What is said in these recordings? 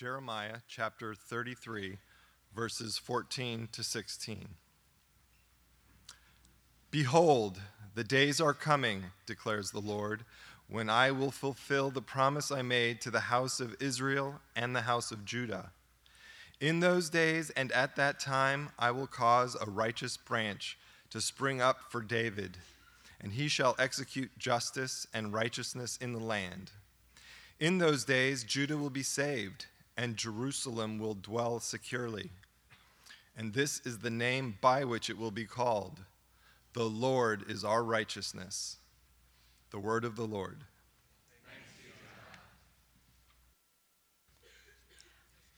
Jeremiah chapter 33, verses 14 to 16. Behold, the days are coming, declares the Lord, when I will fulfill the promise I made to the house of Israel and the house of Judah. In those days and at that time, I will cause a righteous branch to spring up for David, and he shall execute justice and righteousness in the land. In those days, Judah will be saved and Jerusalem will dwell securely. And this is the name by which it will be called The Lord is our righteousness. The word of the Lord.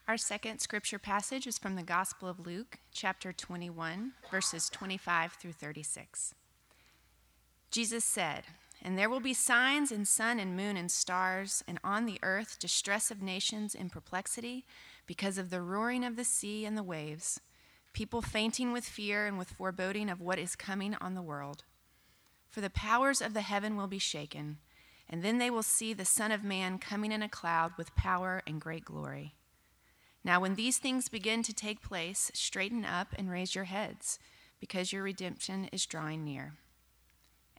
Our second scripture passage is from the Gospel of Luke, chapter 21, verses 25 through 36. Jesus said, and there will be signs in sun and moon and stars, and on the earth distress of nations in perplexity because of the roaring of the sea and the waves, people fainting with fear and with foreboding of what is coming on the world. For the powers of the heaven will be shaken, and then they will see the Son of Man coming in a cloud with power and great glory. Now, when these things begin to take place, straighten up and raise your heads, because your redemption is drawing near.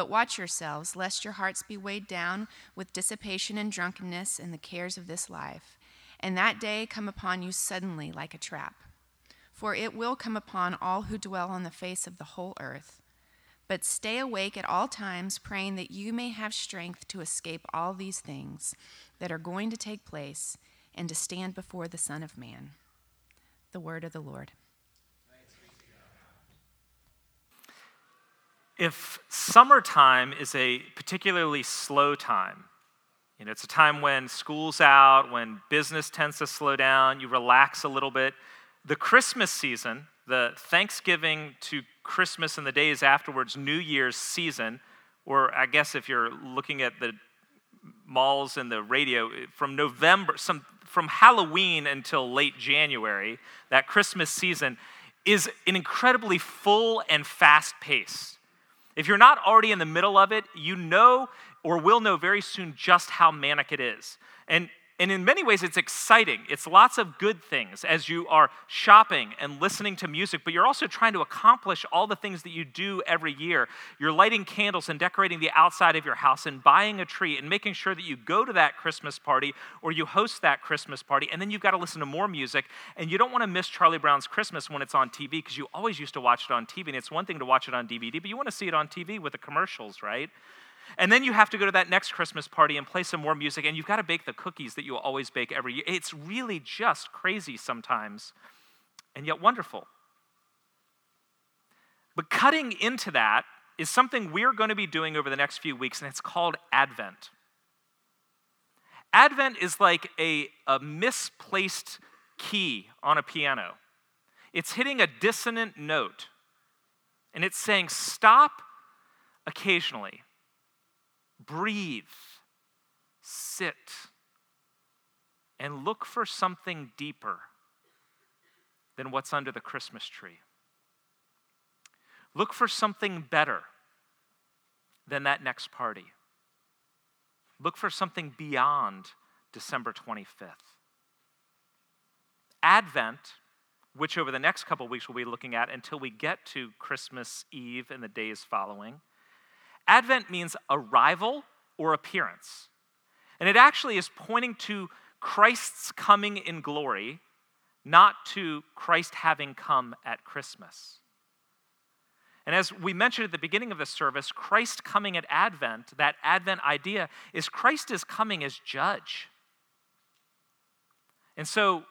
But watch yourselves, lest your hearts be weighed down with dissipation and drunkenness and the cares of this life, and that day come upon you suddenly like a trap. For it will come upon all who dwell on the face of the whole earth. But stay awake at all times, praying that you may have strength to escape all these things that are going to take place and to stand before the Son of Man. The word of the Lord. If summertime is a particularly slow time, you know, it's a time when school's out, when business tends to slow down, you relax a little bit. The Christmas season, the Thanksgiving to Christmas and the days afterwards, New Year's season, or I guess if you're looking at the malls and the radio, from November, some, from Halloween until late January, that Christmas season is an incredibly full and fast pace. If you're not already in the middle of it, you know or will know very soon just how manic it is. And, and in many ways, it's exciting. It's lots of good things as you are shopping and listening to music, but you're also trying to accomplish all the things that you do every year. You're lighting candles and decorating the outside of your house and buying a tree and making sure that you go to that Christmas party or you host that Christmas party. And then you've got to listen to more music. And you don't want to miss Charlie Brown's Christmas when it's on TV because you always used to watch it on TV. And it's one thing to watch it on DVD, but you want to see it on TV with the commercials, right? And then you have to go to that next Christmas party and play some more music, and you've got to bake the cookies that you always bake every year. It's really just crazy sometimes, and yet wonderful. But cutting into that is something we're going to be doing over the next few weeks, and it's called Advent. Advent is like a, a misplaced key on a piano. It's hitting a dissonant note, and it's saying, Stop occasionally breathe, sit, and look for something deeper than what's under the Christmas tree. Look for something better than that next party. Look for something beyond December 25th. Advent, which over the next couple weeks we'll be looking at until we get to Christmas Eve and the days following, Advent means arrival or appearance. And it actually is pointing to Christ's coming in glory, not to Christ having come at Christmas. And as we mentioned at the beginning of the service, Christ coming at Advent, that Advent idea, is Christ is coming as judge. And so,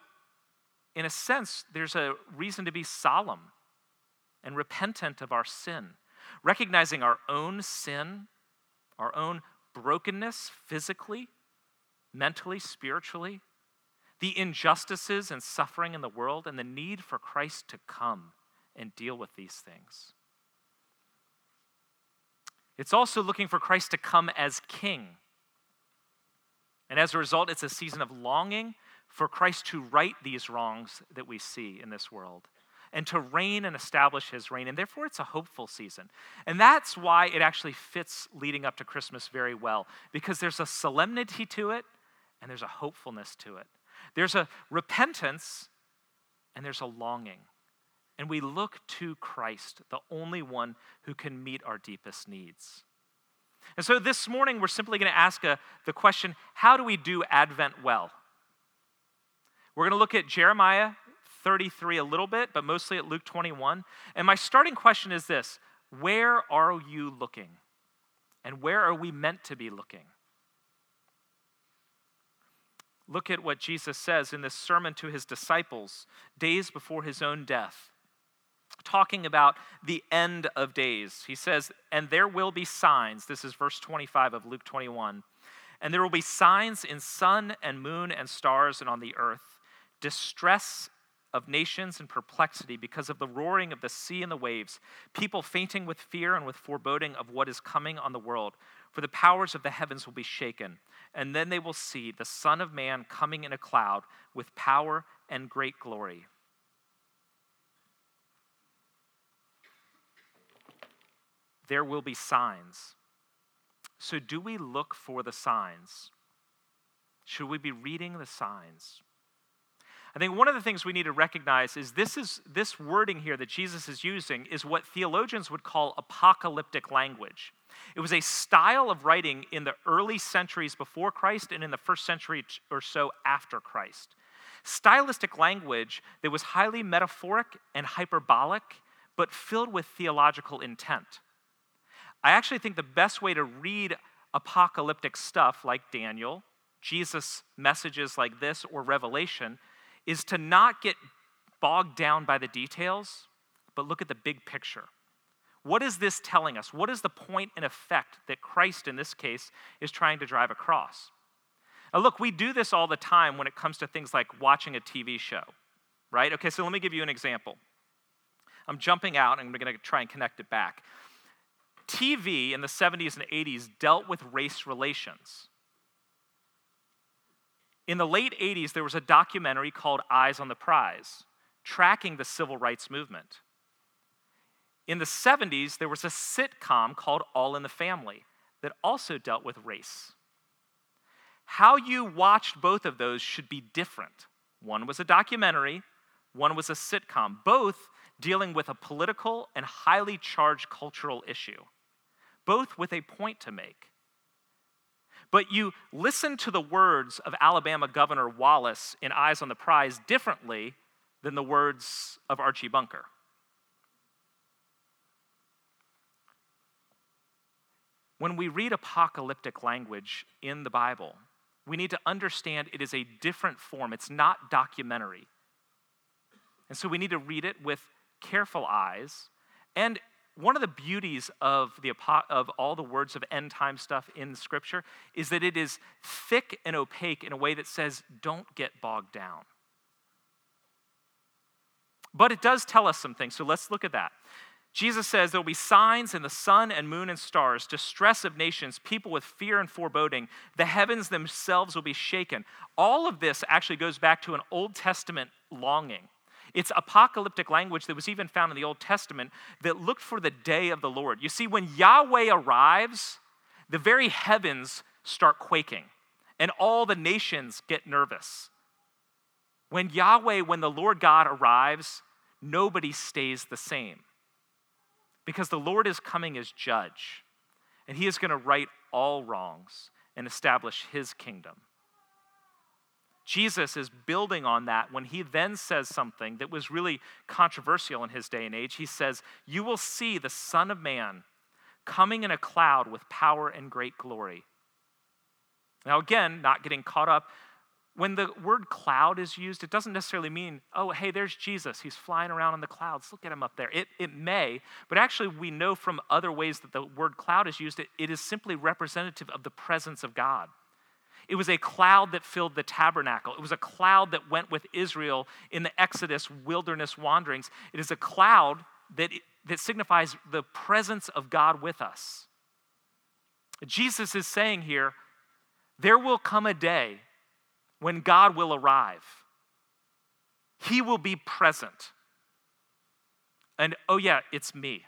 in a sense, there's a reason to be solemn and repentant of our sin recognizing our own sin, our own brokenness physically, mentally, spiritually, the injustices and suffering in the world, and the need for Christ to come and deal with these things. It's also looking for Christ to come as king. And as a result, it's a season of longing for Christ to right these wrongs that we see in this world and to reign and establish his reign. And therefore, it's a hopeful season. And that's why it actually fits leading up to Christmas very well, because there's a solemnity to it and there's a hopefulness to it. There's a repentance and there's a longing. And we look to Christ, the only one who can meet our deepest needs. And so this morning, we're simply going to ask a, the question how do we do Advent well? We're going to look at Jeremiah 33 a little bit, but mostly at Luke 21. And my starting question is this Where are you looking? And where are we meant to be looking? Look at what Jesus says in this sermon to his disciples days before his own death, talking about the end of days. He says, And there will be signs. This is verse 25 of Luke 21. And there will be signs in sun and moon and stars and on the earth distress of nations in perplexity because of the roaring of the sea and the waves, people fainting with fear and with foreboding of what is coming on the world. For the powers of the heavens will be shaken, and then they will see the Son of Man coming in a cloud with power and great glory. There will be signs. So, do we look for the signs? Should we be reading the signs? I think one of the things we need to recognize is this is this wording here that Jesus is using is what theologians would call apocalyptic language. It was a style of writing in the early centuries before Christ and in the first century or so after Christ. Stylistic language that was highly metaphoric and hyperbolic, but filled with theological intent. I actually think the best way to read apocalyptic stuff like Daniel, Jesus' messages like this, or Revelation is to not get bogged down by the details, but look at the big picture. What is this telling us? What is the point and effect that Christ, in this case, is trying to drive across? Now, look, we do this all the time when it comes to things like watching a TV show, right? Okay, so let me give you an example. I'm jumping out and I'm going to try and connect it back. TV in the 70s and 80s dealt with race relations. In the late 80s, there was a documentary called Eyes on the Prize, tracking the civil rights movement. In the 70s, there was a sitcom called All in the Family that also dealt with race. How you watched both of those should be different. One was a documentary, one was a sitcom, both dealing with a political and highly charged cultural issue, both with a point to make. But you listen to the words of Alabama Governor Wallace in Eyes on the Prize differently than the words of Archie Bunker. When we read apocalyptic language in the Bible, we need to understand it is a different form. It's not documentary. And so we need to read it with careful eyes and one of the beauties of, the, of all the words of end time stuff in Scripture is that it is thick and opaque in a way that says, don't get bogged down. But it does tell us some things, so let's look at that. Jesus says there will be signs in the sun and moon and stars, distress of nations, people with fear and foreboding. The heavens themselves will be shaken. All of this actually goes back to an Old Testament longing. It's apocalyptic language that was even found in the Old Testament that looked for the day of the Lord. You see, when Yahweh arrives, the very heavens start quaking and all the nations get nervous. When Yahweh, when the Lord God arrives, nobody stays the same because the Lord is coming as judge and he is going to right all wrongs and establish his kingdom. Jesus is building on that when he then says something that was really controversial in his day and age. He says, You will see the Son of Man coming in a cloud with power and great glory. Now, again, not getting caught up. When the word cloud is used, it doesn't necessarily mean, oh, hey, there's Jesus. He's flying around in the clouds. Look at him up there. It, it may, but actually, we know from other ways that the word cloud is used, it, it is simply representative of the presence of God. It was a cloud that filled the tabernacle. It was a cloud that went with Israel in the Exodus wilderness wanderings. It is a cloud that, that signifies the presence of God with us. Jesus is saying here, there will come a day when God will arrive. He will be present. And oh, yeah, it's me.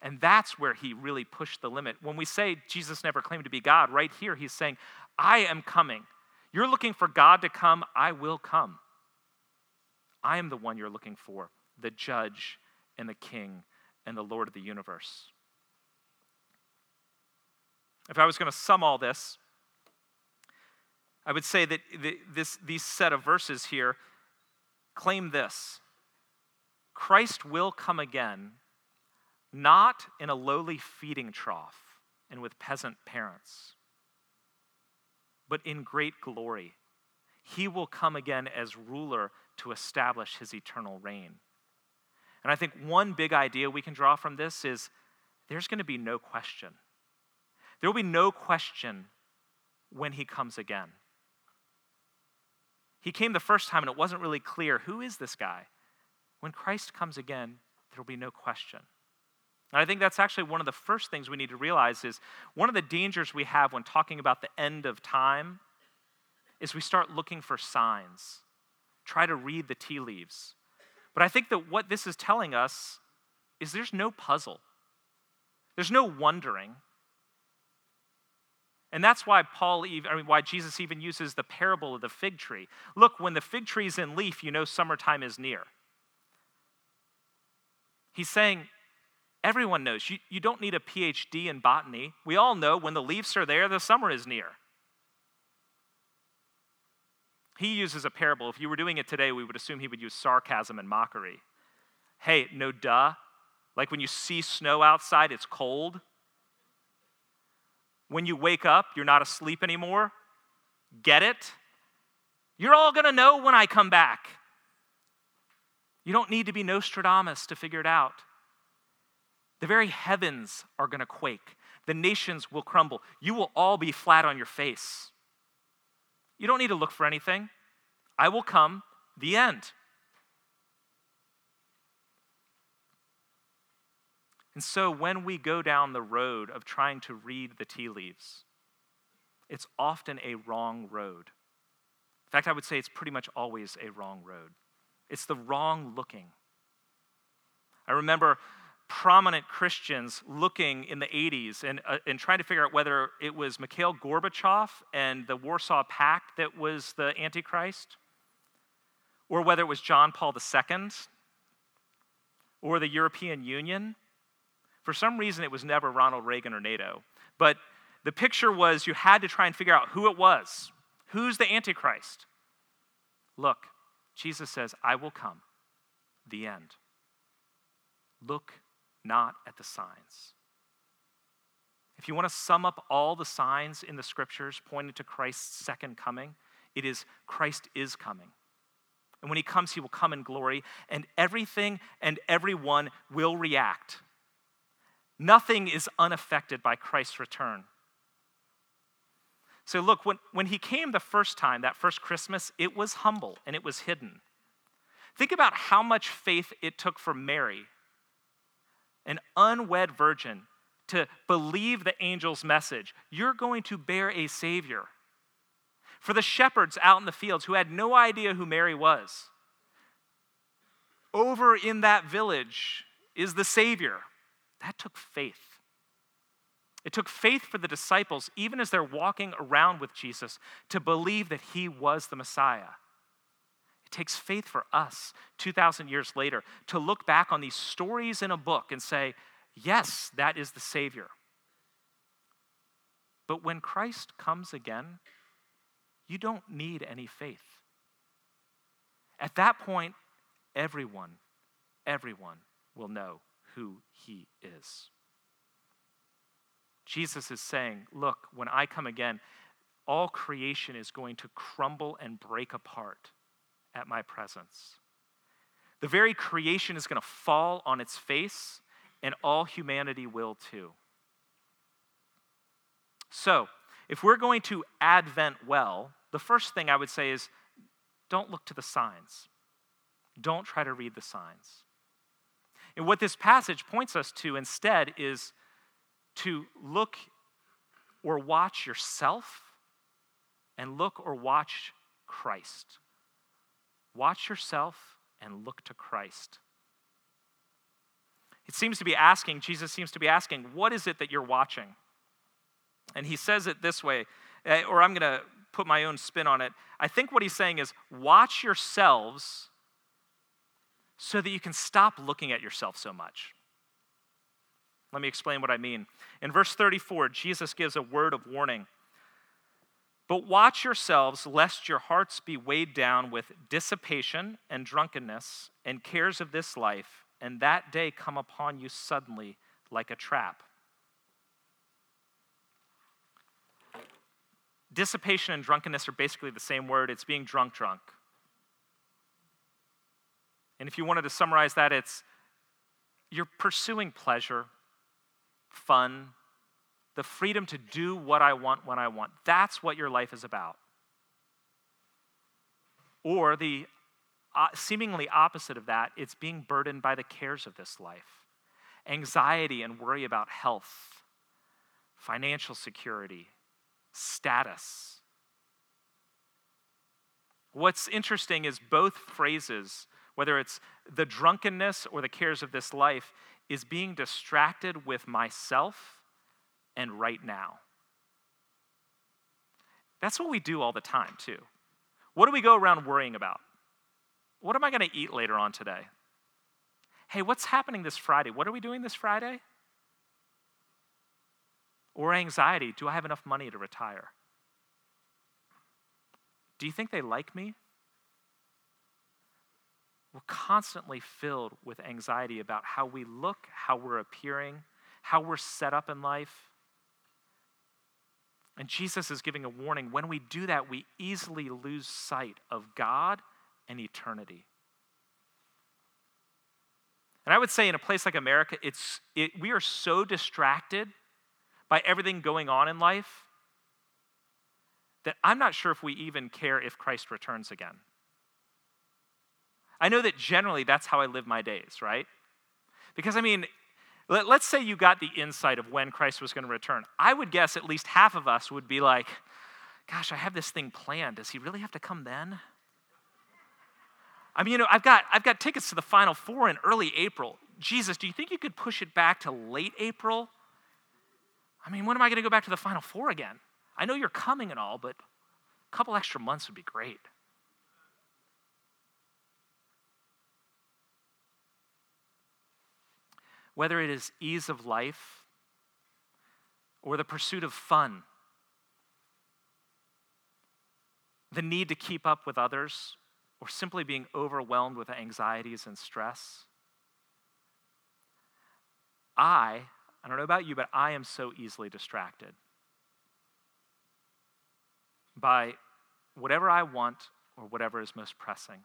And that's where he really pushed the limit. When we say Jesus never claimed to be God, right here he's saying, I am coming. You're looking for God to come, I will come. I am the one you're looking for, the judge and the king and the Lord of the universe. If I was going to sum all this, I would say that this, these set of verses here claim this Christ will come again, not in a lowly feeding trough and with peasant parents, but in great glory. He will come again as ruler to establish his eternal reign. And I think one big idea we can draw from this is there's going to be no question. There will be no question when he comes again. He came the first time and it wasn't really clear who is this guy? When Christ comes again, there will be no question. And I think that's actually one of the first things we need to realize is one of the dangers we have when talking about the end of time is we start looking for signs, try to read the tea leaves. But I think that what this is telling us is there's no puzzle. There's no wondering. And that's why Paul even, I mean, why Jesus even uses the parable of the fig tree. Look, when the fig tree is in leaf, you know summertime is near. He's saying, everyone knows, you, you don't need a PhD in botany. We all know when the leaves are there, the summer is near. He uses a parable. If you were doing it today, we would assume he would use sarcasm and mockery. Hey, no duh. Like when you see snow outside, it's cold. When you wake up, you're not asleep anymore. Get it? You're all going to know when I come back. You don't need to be Nostradamus to figure it out. The very heavens are going to quake, the nations will crumble. You will all be flat on your face. You don't need to look for anything. I will come, the end. And so when we go down the road of trying to read the tea leaves, it's often a wrong road. In fact, I would say it's pretty much always a wrong road. It's the wrong looking. I remember prominent Christians looking in the 80s and, uh, and trying to figure out whether it was Mikhail Gorbachev and the Warsaw Pact that was the Antichrist, or whether it was John Paul II, or the European Union. For some reason, it was never Ronald Reagan or NATO. But the picture was you had to try and figure out who it was. Who's the Antichrist? Look, Jesus says, I will come. The end. Look not at the signs. If you want to sum up all the signs in the scriptures pointing to Christ's second coming, it is Christ is coming. And when he comes, he will come in glory, and everything and everyone will react. Nothing is unaffected by Christ's return. So, look, when, when he came the first time, that first Christmas, it was humble and it was hidden. Think about how much faith it took for Mary, an unwed virgin, to believe the angel's message. You're going to bear a Savior. For the shepherds out in the fields who had no idea who Mary was, over in that village is the Savior. That took faith. It took faith for the disciples, even as they're walking around with Jesus, to believe that he was the Messiah. It takes faith for us 2,000 years later to look back on these stories in a book and say, yes, that is the Savior. But when Christ comes again, you don't need any faith. At that point, everyone, everyone will know who he is. Jesus is saying, Look, when I come again, all creation is going to crumble and break apart at my presence. The very creation is going to fall on its face, and all humanity will too. So, if we're going to Advent well, the first thing I would say is don't look to the signs. Don't try to read the signs. And what this passage points us to instead is to look or watch yourself and look or watch Christ. Watch yourself and look to Christ. It seems to be asking, Jesus seems to be asking, what is it that you're watching? And he says it this way, eh, or I'm going to put my own spin on it. I think what he's saying is, watch yourselves so that you can stop looking at yourself so much. Let me explain what I mean. In verse 34, Jesus gives a word of warning. But watch yourselves, lest your hearts be weighed down with dissipation and drunkenness and cares of this life, and that day come upon you suddenly like a trap. Dissipation and drunkenness are basically the same word. It's being drunk, drunk. And if you wanted to summarize that, it's you're pursuing pleasure, fun, the freedom to do what I want when I want. That's what your life is about. Or the uh, seemingly opposite of that, it's being burdened by the cares of this life anxiety and worry about health, financial security, status. What's interesting is both phrases, whether it's the drunkenness or the cares of this life, is being distracted with myself and right now. That's what we do all the time, too. What do we go around worrying about? What am I going to eat later on today? Hey, what's happening this Friday? What are we doing this Friday? Or anxiety do I have enough money to retire? Do you think they like me? We're constantly filled with anxiety about how we look, how we're appearing, how we're set up in life. And Jesus is giving a warning. When we do that, we easily lose sight of God and eternity. And I would say in a place like America, it's, it, we are so distracted by everything going on in life that I'm not sure if we even care if Christ returns again. I know that generally that's how I live my days, right? Because, I mean, let, us say you got the insight of when Christ was going to return. I would guess at least half of us would be like, gosh, I have this thing planned. Does he really have to come then? I mean, you know, I've got, I've got tickets to the Final Four in early April. Jesus, do you think you could push it back to late April? I mean, when am I going to go back to the Final Four again? I know you're coming and all, but a couple extra months would be great. Whether it is ease of life or the pursuit of fun, the need to keep up with others, or simply being overwhelmed with anxieties and stress. I, I don't know about you, but I am so easily distracted by whatever I want or whatever is most pressing.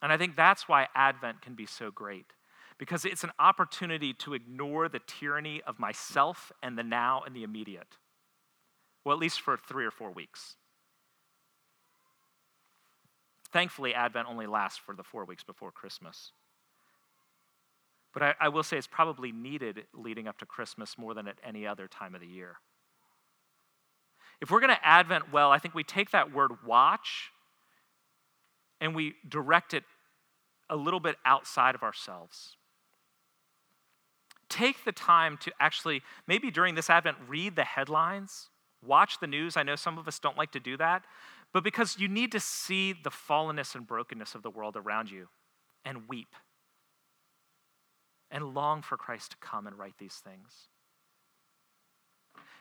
And I think that's why Advent can be so great, because it's an opportunity to ignore the tyranny of myself and the now and the immediate. Well, at least for three or four weeks. Thankfully, Advent only lasts for the four weeks before Christmas. But I, I, will say it's probably needed leading up to Christmas more than at any other time of the year. If we're going to Advent well, I think we take that word watch and we direct it a little bit outside of ourselves. Take the time to actually, maybe during this Advent, read the headlines, watch the news. I know some of us don't like to do that, but because you need to see the fallenness and brokenness of the world around you and weep and long for Christ to come and right these things.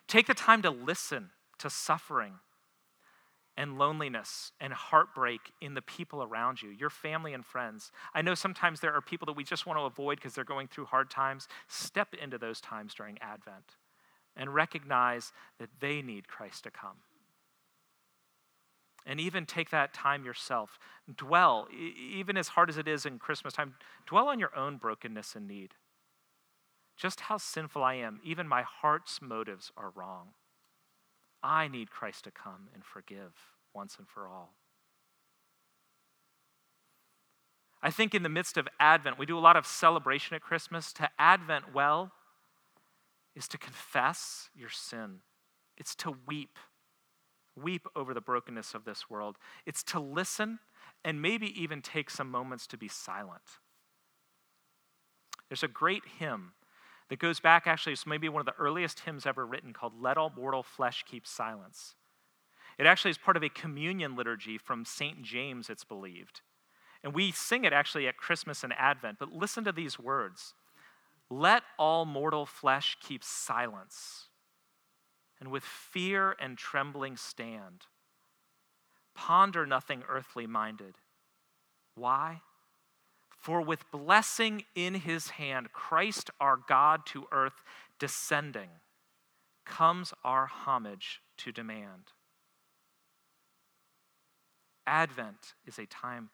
Take the time to listen to suffering and loneliness and heartbreak in the people around you, your family and friends. I know sometimes there are people that we just want to avoid because they're going through hard times. Step into those times during Advent and recognize that they need Christ to come and even take that time yourself. Dwell, even as hard as it is in Christmas time, dwell on your own brokenness and need. Just how sinful I am, even my heart's motives are wrong. I need Christ to come and forgive once and for all. I think in the midst of Advent, we do a lot of celebration at Christmas. To Advent well is to confess your sin, it's to weep. Weep over the brokenness of this world. It's to listen and maybe even take some moments to be silent. There's a great hymn that goes back, actually, it's maybe one of the earliest hymns ever written called Let All Mortal Flesh Keep Silence. It actually is part of a communion liturgy from St. James, it's believed. And we sing it actually at Christmas and Advent. But listen to these words Let all mortal flesh keep silence, and with fear and trembling stand. Ponder nothing earthly minded. Why? For with blessing in his hand, Christ our God to earth descending, comes our homage to demand. Advent is a time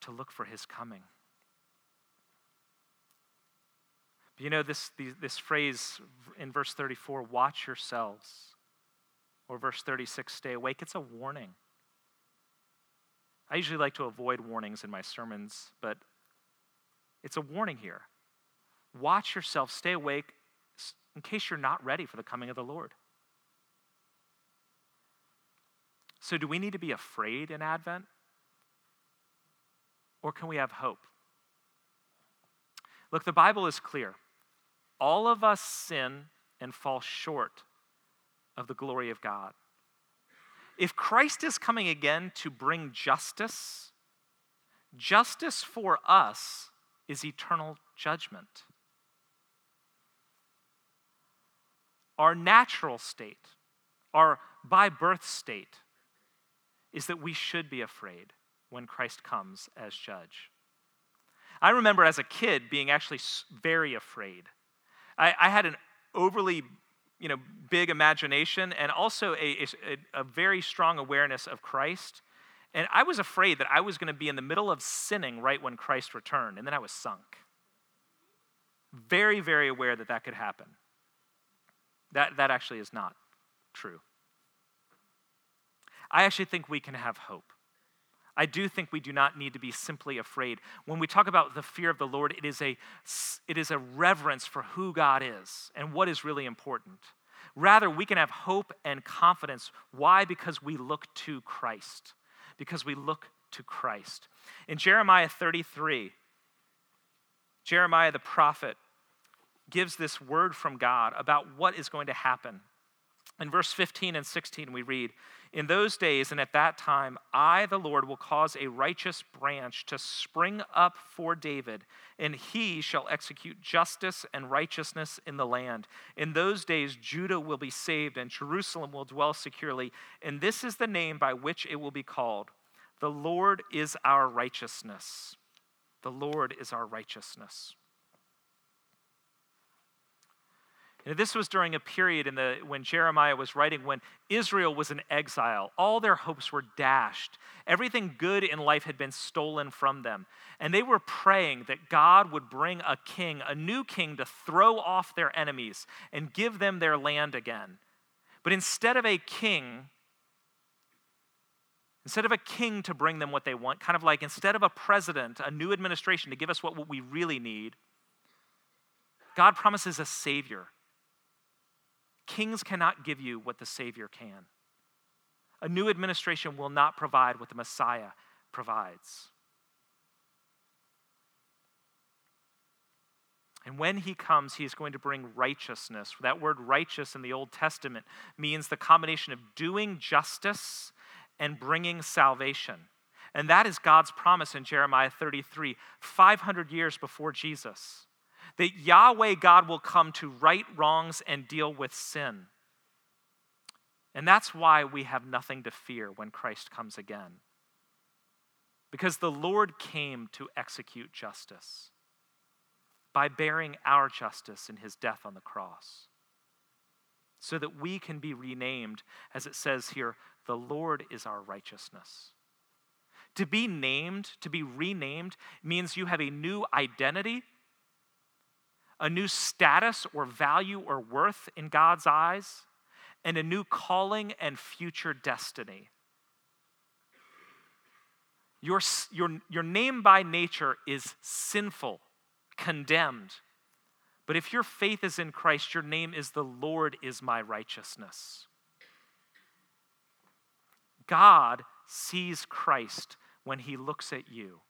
to look for his coming. But you know, this, this phrase in verse 34, watch yourselves, or verse 36, stay awake, it's a warning. I usually like to avoid warnings in my sermons, but it's a warning here. Watch yourself, stay awake in case you're not ready for the coming of the Lord. So, do we need to be afraid in Advent? Or can we have hope? Look, the Bible is clear. All of us sin and fall short of the glory of God. If Christ is coming again to bring justice, justice for us is eternal judgment. Our natural state, our by birth state, is that we should be afraid when Christ comes as judge. I remember as a kid being actually very afraid. I, I had an overly you know, big imagination and also a, a, a very strong awareness of Christ. And I was afraid that I was going to be in the middle of sinning right when Christ returned, and then I was sunk. Very, very aware that that could happen. That, that actually is not true. I actually think we can have hope. I do think we do not need to be simply afraid. When we talk about the fear of the Lord, it is a, it is a reverence for who God is and what is really important. Rather, we can have hope and confidence. Why? Because we look to Christ. Because we look to Christ. In Jeremiah 33, Jeremiah the prophet gives this word from God about what is going to happen. In verse 15 and 16, we read, in those days and at that time, I, the Lord, will cause a righteous branch to spring up for David, and he shall execute justice and righteousness in the land. In those days, Judah will be saved, and Jerusalem will dwell securely. And this is the name by which it will be called The Lord is our righteousness. The Lord is our righteousness. And this was during a period in the, when Jeremiah was writing when Israel was in exile. All their hopes were dashed. Everything good in life had been stolen from them. And they were praying that God would bring a king, a new king, to throw off their enemies and give them their land again. But instead of a king, instead of a king to bring them what they want, kind of like instead of a president, a new administration to give us what we really need, God promises a savior Kings cannot give you what the Savior can. A new administration will not provide what the Messiah provides. And when he comes, he is going to bring righteousness. That word righteous in the Old Testament means the combination of doing justice and bringing salvation. And that is God's promise in Jeremiah 33, 500 years before Jesus that Yahweh God will come to right wrongs and deal with sin. And that's why we have nothing to fear when Christ comes again. Because the Lord came to execute justice by bearing our justice in his death on the cross, so that we can be renamed, as it says here, the Lord is our righteousness. To be named, to be renamed, means you have a new identity a new status or value or worth in God's eyes, and a new calling and future destiny. Your, your, your name by nature is sinful, condemned. But if your faith is in Christ, your name is the Lord is my righteousness. God sees Christ when he looks at you.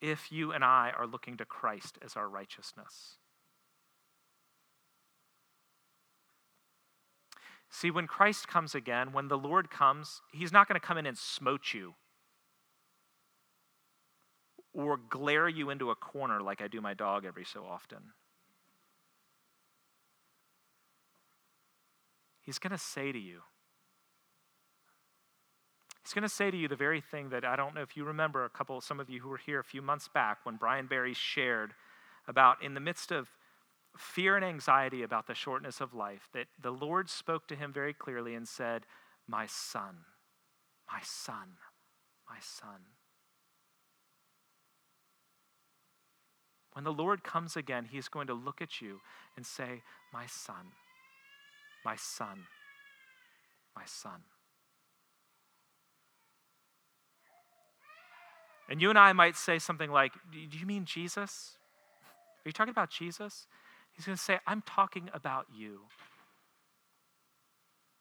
If you and I are looking to Christ as our righteousness. See, when Christ comes again, when the Lord comes, he's not going to come in and smote you or glare you into a corner like I do my dog every so often. He's going to say to you, He's going to say to you the very thing that I don't know if you remember a couple, some of you who were here a few months back when Brian Barry shared about in the midst of fear and anxiety about the shortness of life, that the Lord spoke to him very clearly and said, My son, my son, my son. When the Lord comes again, he is going to look at you and say, My son, my son, my son. And you and I might say something like, Do you mean Jesus? Are you talking about Jesus? He's going to say, I'm talking about you.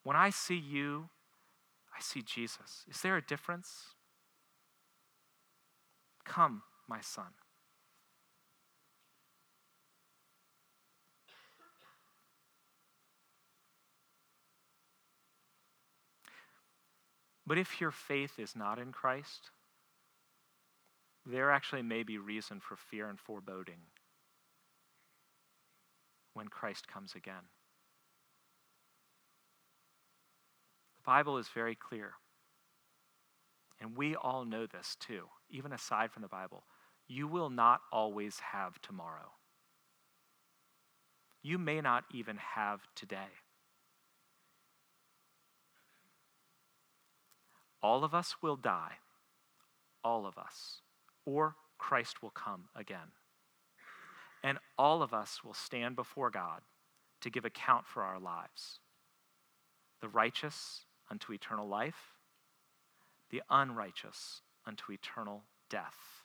When I see you, I see Jesus. Is there a difference? Come, my son. But if your faith is not in Christ, there actually may be reason for fear and foreboding when Christ comes again. The Bible is very clear. And we all know this too, even aside from the Bible. You will not always have tomorrow. You may not even have today. All of us will die, all of us, or Christ will come again and all of us will stand before God to give account for our lives. The righteous unto eternal life, the unrighteous unto eternal death.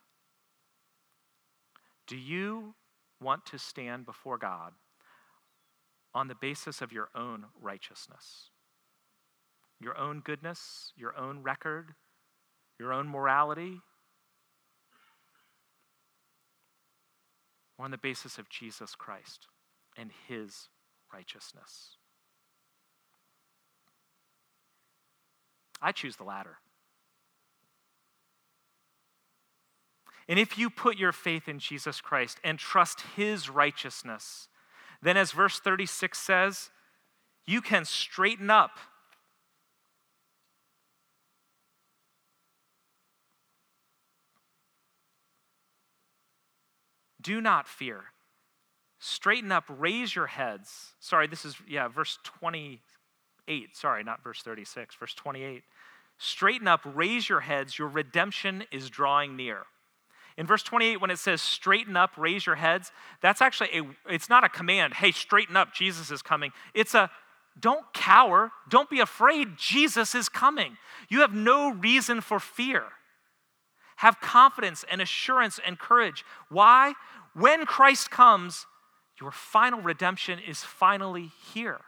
Do you want to stand before God on the basis of your own righteousness? Your own goodness, your own record, your own morality, on the basis of Jesus Christ and his righteousness? I choose the latter. And if you put your faith in Jesus Christ and trust his righteousness, then as verse 36 says, you can straighten up Do not fear. Straighten up, raise your heads. Sorry, this is, yeah, verse 28. Sorry, not verse 36, verse 28. Straighten up, raise your heads. Your redemption is drawing near. In verse 28, when it says straighten up, raise your heads, that's actually a, it's not a command, hey, straighten up, Jesus is coming. It's a, don't cower, don't be afraid, Jesus is coming. You have no reason for fear. Have confidence and assurance and courage. Why? When Christ comes, your final redemption is finally here.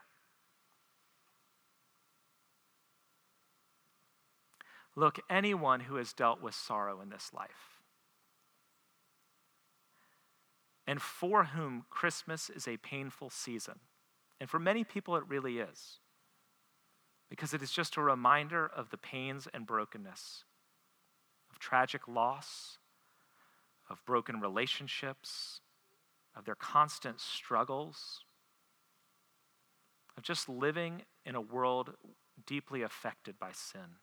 Look, anyone who has dealt with sorrow in this life, and for whom Christmas is a painful season, and for many people it really is, because it is just a reminder of the pains and brokenness of tragic loss, of broken relationships, of their constant struggles, of just living in a world deeply affected by sin.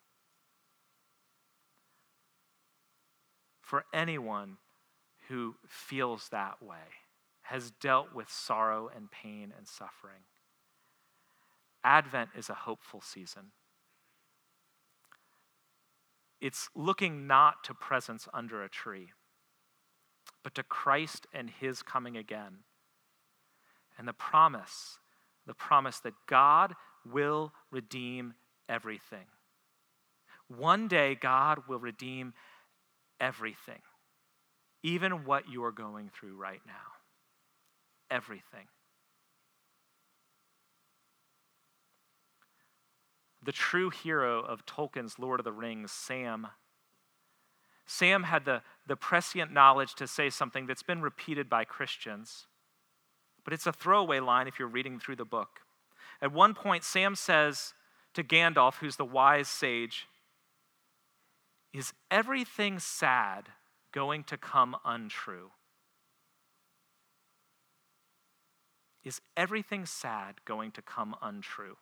For anyone who feels that way, has dealt with sorrow and pain and suffering, Advent is a hopeful season. It's looking not to presents under a tree but to Christ and his coming again. And the promise, the promise that God will redeem everything. One day, God will redeem everything, even what you are going through right now. Everything. The true hero of Tolkien's Lord of the Rings, Sam. Sam had the, the prescient knowledge to say something that's been repeated by Christians, but it's a throwaway line if you're reading through the book. At one point, Sam says to Gandalf, who's the wise sage, Is everything sad going to come untrue? Is everything sad going to come untrue?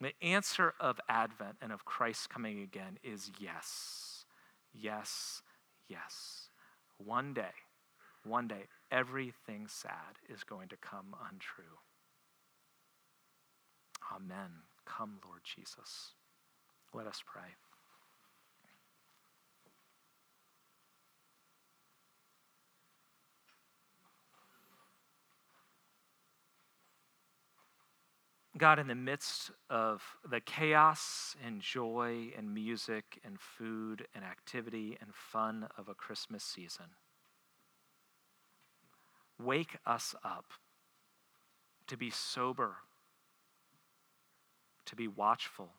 The answer of Advent and of Christ coming again is yes, yes, yes. One day, one day, everything sad is going to come untrue. Amen. Come, Lord Jesus. Let us pray. God, in the midst of the chaos and joy and music and food and activity and fun of a Christmas season, wake us up to be sober to be watchful,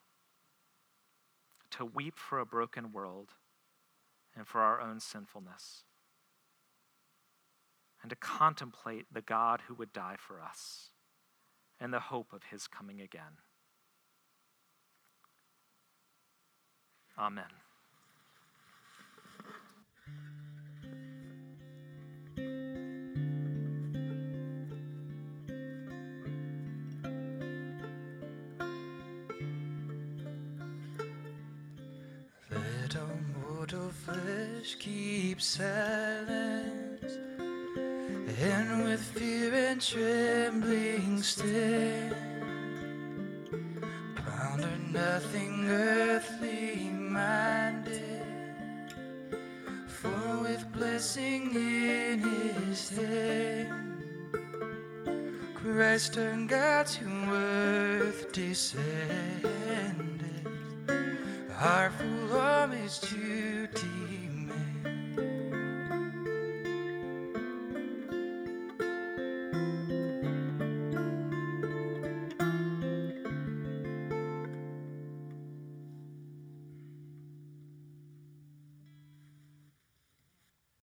to weep for a broken world and for our own sinfulness, and to contemplate the God who would die for us and the hope of his coming again. Amen. keep silence, and with fear and trembling stand. Ponder nothing earthly minded, for with blessing in his hand, Christ turned God's worth descended. Our full homage to